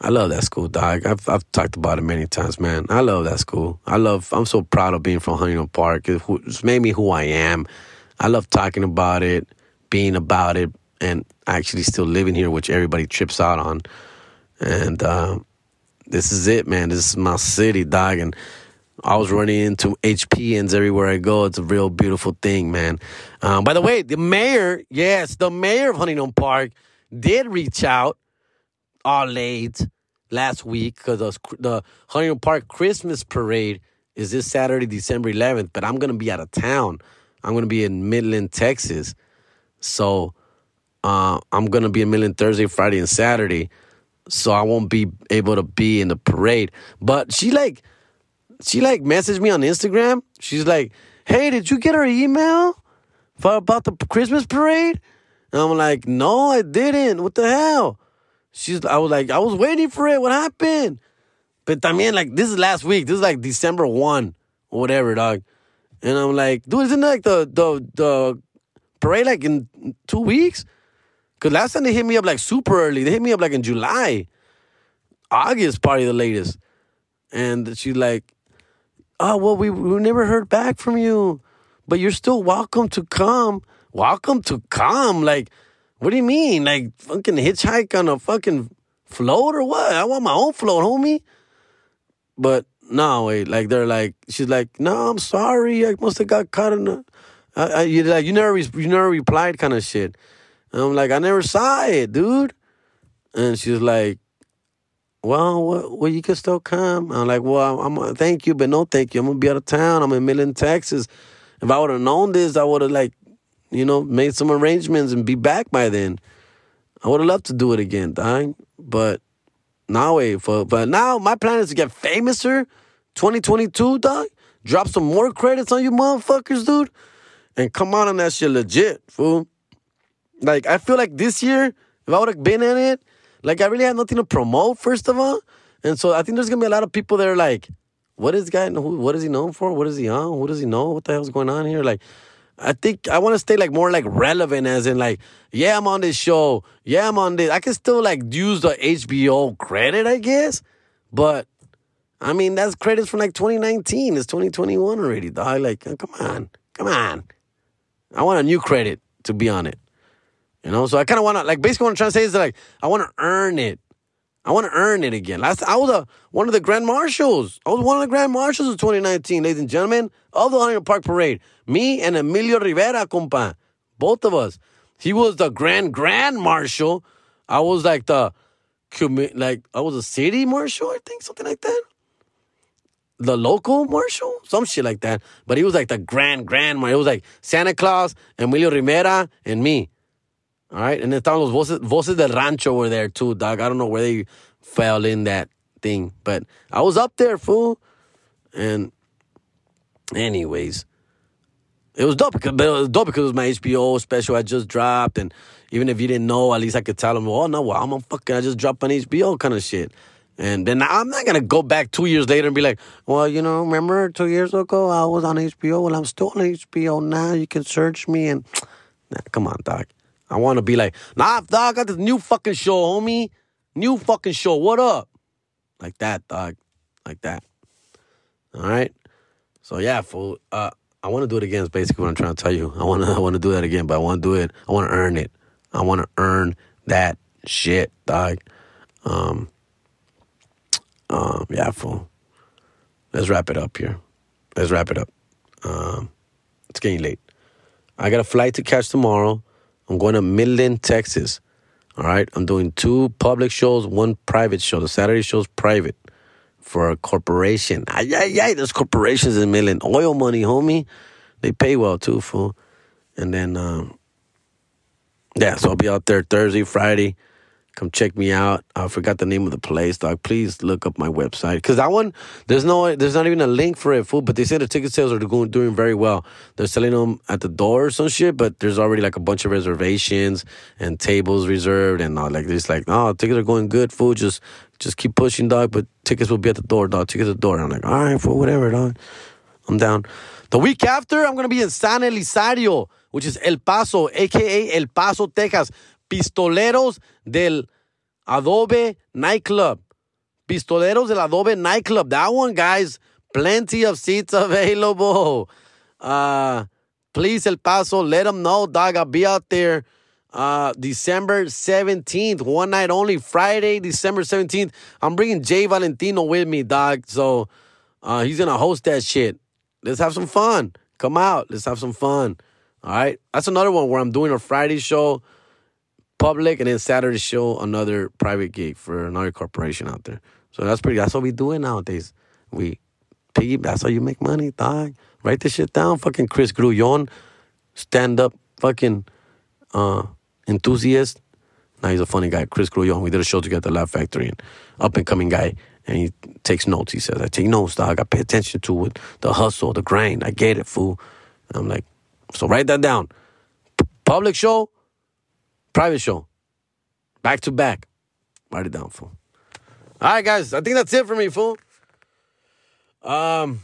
I love that school, dog. I've I've talked about it many times, man. I love that school. I love. I'm so proud of being from Huntington Park. It's made me who I am. I love talking about it, being about it, and actually still living here, which everybody trips out on. And uh, this is it, man. This is my city, dog. And I was running into HPNs everywhere I go. It's a real beautiful thing, man. Um, by the way, the mayor, yes, the mayor of Huntington Park did reach out all late last week because the Huntington Park Christmas parade is this Saturday, December 11th, but I'm going to be out of town. I'm going to be in Midland, Texas. So uh, I'm going to be in Midland Thursday, Friday, and Saturday. So I won't be able to be in the parade. But she like, she like messaged me on Instagram. She's like, "Hey, did you get her email for about the Christmas parade?" And I'm like, "No, I didn't. What the hell?" She's, I was like, I was waiting for it. What happened? But I mean, like, this is last week. This is like December 1 or whatever, dog. And I'm like, dude, isn't like the, the, the parade like in two weeks? Because last time they hit me up like super early. They hit me up like in July. August, probably the latest. And she's like, oh, well, we, we never heard back from you, but you're still welcome to come. Welcome to come. Like, what do you mean? Like, fucking hitchhike on a fucking float or what? I want my own float, homie. But no, wait, like, they're like, she's like, no, I'm sorry. I must have got caught in the, I, I, you like, you never, you never replied kind of shit. And I'm like, I never saw it, dude. And she's like, well, well, well, you can still come. I'm like, well, I'm, I'm thank you, but no thank you. I'm gonna be out of town. I'm in Midland, Texas. If I would have known this, I would have like, you know, made some arrangements and be back by then. I would have loved to do it again, dang. But now wait for but now my plan is to get famouser 2022, dog. Drop some more credits on you motherfuckers, dude. And come on on that shit legit, fool. Like I feel like this year, if I would have been in it, like I really had nothing to promote, first of all. And so I think there's gonna be a lot of people that are like, what is guy who what is he known for? What is he on? What does he know? What the hell's going on here? Like I think I want to stay like more like relevant as in like, yeah, I'm on this show. Yeah, I'm on this. I can still like use the HBO credit, I guess. But I mean, that's credits from like 2019. It's 2021 already, dog. Like, come on. Come on. I want a new credit to be on it. You know, so I kind of want to like basically what I'm trying to say is that like I want to earn it. I want to earn it again. Last I was a one of the grand marshals. I was one of the grand marshals of 2019, ladies and gentlemen, of the Huntington Park Parade. Me and Emilio Rivera, compa, both of us. He was the grand grand marshal. I was like the like I was a city marshal, I think, something like that. The local marshal, some shit like that. But he was like the grand grand marshal. It was like Santa Claus, Emilio Rivera, and me. All right, and then estaban los voces, del rancho were there too, dog. I don't know where they fell in that thing, but I was up there, fool. And anyways, it was dope because it was dope because it was my HBO special I just dropped, and even if you didn't know, at least I could tell them, oh no, well, I'm a fucking I just dropped on HBO kind of shit. And then I'm not gonna go back two years later and be like, well, you know, remember two years ago I was on HBO. Well, I'm still on HBO now. You can search me and nah, come on, dog. I want to be like, nah, dog, I got this new fucking show, homie. New fucking show. What up? Like that, dog. Like that. All right. So yeah, fool. Uh, I want to do it again. Is basically what I'm trying to tell you. I want to. I want to do that again, but I want to do it. I want to earn it. I want to earn that shit, dog. Um. Um. Yeah, fool. Let's wrap it up here. Let's wrap it up. Um. It's getting late. I got a flight to catch tomorrow. I'm going to Midland, Texas. All right. I'm doing two public shows, one private show. The Saturday show's private for a corporation. Ay, ay, ay. There's corporations in Midland. Oil money, homie. They pay well too, fool. And then, um, yeah, so I'll be out there Thursday, Friday. Come check me out. I forgot the name of the place, dog. Please look up my website because that one there's no there's not even a link for it, fool. But they say the ticket sales are doing doing very well. They're selling them at the door or some shit, but there's already like a bunch of reservations and tables reserved and all like this. Like, oh, tickets are going good, fool. Just just keep pushing, dog. But tickets will be at the door, dog. Tickets at the door. I'm like, all right, fool, whatever, dog. I'm down. The week after, I'm gonna be in San Elizario, which is El Paso, aka El Paso, Texas. Pistoleros del Adobe Nightclub. Pistoleros del Adobe Nightclub. That one, guys, plenty of seats available. Uh, please, El Paso, let them know, dog. I'll be out there uh, December 17th, one night only, Friday, December 17th. I'm bringing Jay Valentino with me, dog. So uh, he's going to host that shit. Let's have some fun. Come out. Let's have some fun. All right. That's another one where I'm doing a Friday show public and then Saturday show another private gig for another corporation out there. So that's pretty that's what we doing nowadays. We piggy that's how you make money, dog. Write this shit down. Fucking Chris Grullon, stand up fucking uh enthusiast. Now he's a funny guy. Chris Grullon. We did a show together at Laugh Factory and up and coming guy. And he takes notes. He says, I take notes, dog. I pay attention to it. The hustle, the grind. I get it, fool. And I'm like, so write that down. P- public show, private show. Back to back. Write it down, fool. All right, guys. I think that's it for me, fool. Um,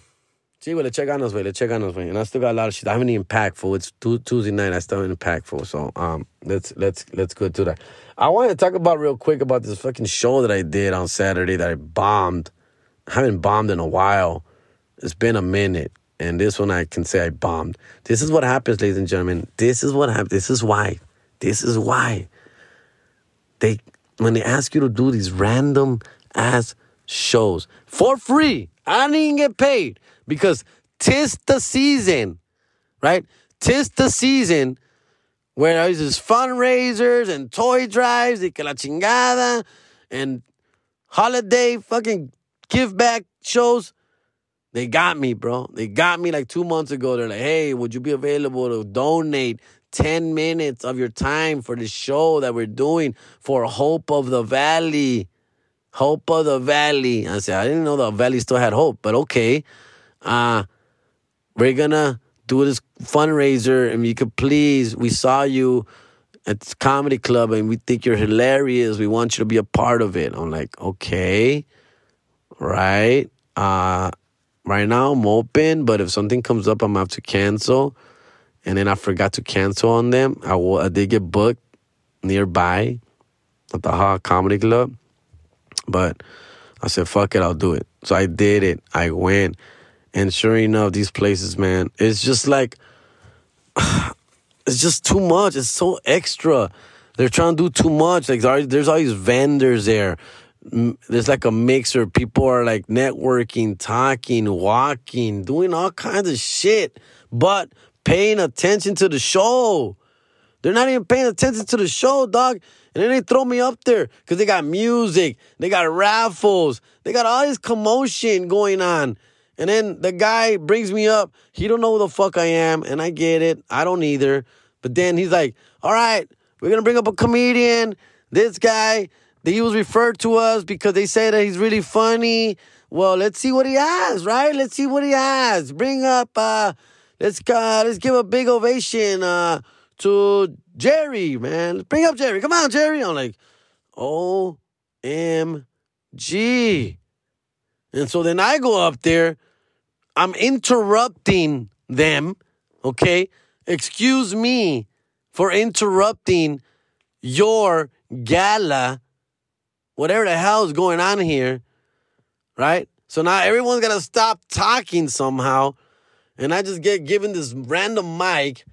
see, well, check ganas, Let's check ganas, güey. And I still got a lot of shit. I haven't even packed, fool. It's Tuesday night. I still haven't packed, fool. So, um, let's let's let's go to that. I want to talk about real quick about this fucking show that I did on Saturday that I bombed. I haven't bombed in a while. It's been a minute. And this one I can say I bombed. This is what happens, ladies and gentlemen. This is what happens. This is why. This is why. They when they ask you to do these random ass shows for free. I didn't get paid because tis the season, right? Tis the season where there's these fundraisers and toy drives y que la chingada and holiday fucking give back shows. They got me, bro. They got me like two months ago. They're like, hey, would you be available to donate 10 minutes of your time for the show that we're doing for Hope of the Valley? Hope of the Valley. I said, I didn't know the Valley still had hope, but okay. Uh, we're gonna do this fundraiser and you could please, we saw you at this comedy club and we think you're hilarious. We want you to be a part of it. I'm like, okay, right. Uh, right now I'm open, but if something comes up, I'm gonna have to cancel. And then I forgot to cancel on them. I, will, I did get booked nearby at the Ha Comedy Club, but I said, fuck it, I'll do it. So I did it. I went. And sure enough, these places, man, it's just like, it's just too much. It's so extra. They're trying to do too much. Like there's all these vendors there. There's like a mixer. People are like networking, talking, walking, doing all kinds of shit, but paying attention to the show. They're not even paying attention to the show, dog. And then they throw me up there because they got music, they got raffles, they got all this commotion going on. And then the guy brings me up. He don't know who the fuck I am, and I get it. I don't either. But then he's like, "All right, we're gonna bring up a comedian. This guy, he was referred to us because they say that he's really funny. Well, let's see what he has, right? Let's see what he has. Bring up, uh, let's uh, let's give a big ovation uh, to Jerry, man. Let's bring up Jerry. Come on, Jerry. I'm like, O M G. And so then I go up there. I'm interrupting them. Okay. Excuse me for interrupting your gala, whatever the hell is going on here. Right. So now everyone's got to stop talking somehow. And I just get given this random mic.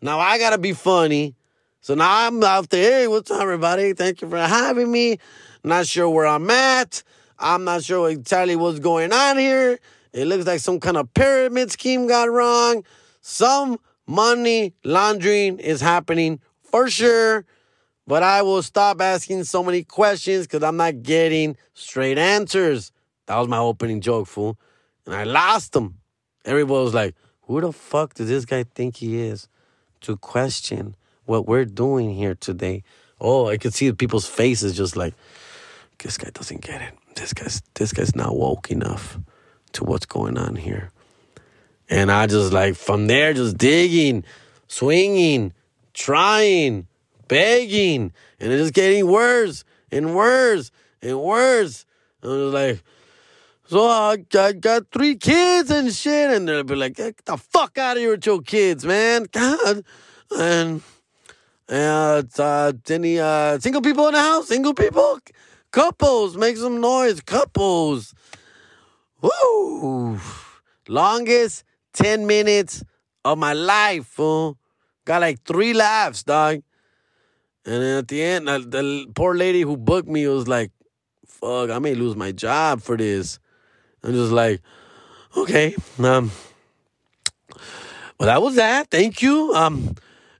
Now I got to be funny. So now I'm out there. Hey, what's up, everybody? Thank you for having me. Not sure where I'm at. I'm not sure exactly what's going on here. It looks like some kind of pyramid scheme got wrong. Some money laundering is happening for sure. But I will stop asking so many questions because I'm not getting straight answers. That was my opening joke, fool. And I lost them. Everybody was like, who the fuck does this guy think he is to question what we're doing here today? Oh, I could see people's faces just like, this guy doesn't get it this guy's this guy's not woke enough to what's going on here. And I just like from there, just digging, swinging, trying, begging, and it's just getting worse and worse and worse. And I was like, so I, got three kids and shit, and they'll be like, get the fuck out of here with your kids, man. God. And uh, uh, any uh, single people in the house? Single people? Couples, make some noise. Couples. Woo! Longest 10 minutes of my life, fool. Got like three laughs, dog. And then at the end, the poor lady who booked me was like, fuck, I may lose my job for this. I'm just like, okay. Um, well, that was that. Thank you. Um,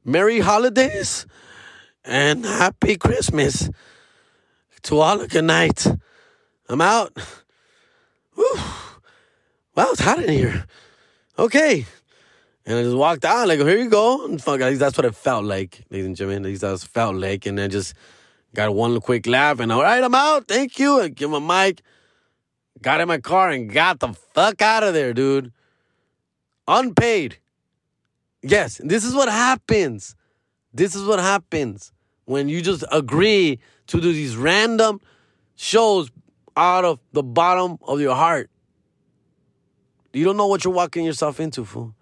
Merry holidays and happy Christmas to all good night. I'm out. Whew. Wow, it's hot in here. Okay. And I just walked out, like, here you go. And fuck, at least that's what it felt like, ladies and gentlemen. At least that's what it felt like. And then just got one quick laugh and all right, I'm out. Thank you. And give him a mic. Got in my car and got the fuck out of there, dude. Unpaid. Yes, this is what happens. This is what happens when you just agree to do these random shows out of the bottom of your heart. You don't know what you're walking yourself into, fool.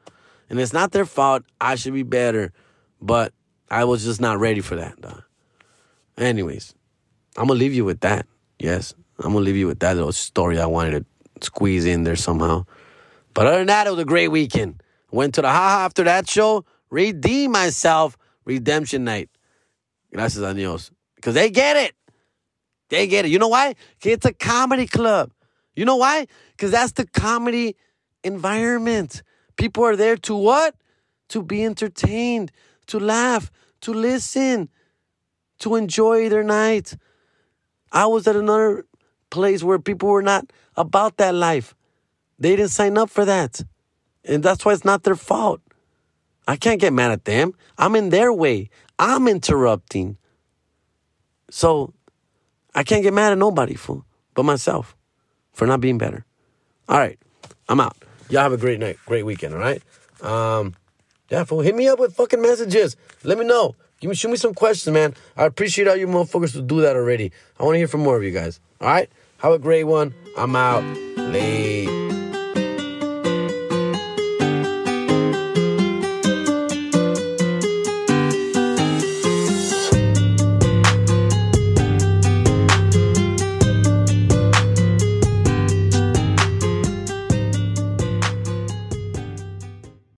And it's not their fault. I should be better. But I was just not ready for that. Dog. Anyways, I'm to leave you with that. Yes, I'm to leave you with that little story I wanted to squeeze in there somehow. But other than that, it was a great weekend. Went to the haha after that show, redeemed myself, redemption night. Gracias a Dios. Because they get it. They get it. You know why? It's a comedy club. You know why? Because that's the comedy environment. People are there to what? To be entertained, to laugh, to listen, to enjoy their night. I was at another place where people were not about that life. They didn't sign up for that. And that's why it's not their fault. I can't get mad at them. I'm in their way. I'm interrupting. So I can't get mad at nobody, fool, but myself for not being better. All right, I'm out. Y'all have a great night, great weekend, all right? Um, yeah, fool, hit me up with fucking messages. Let me know. Give me, shoot me some questions, man. I appreciate all you motherfuckers to do that already. I want to hear from more of you guys. All right? Have a great one. I'm out. Late.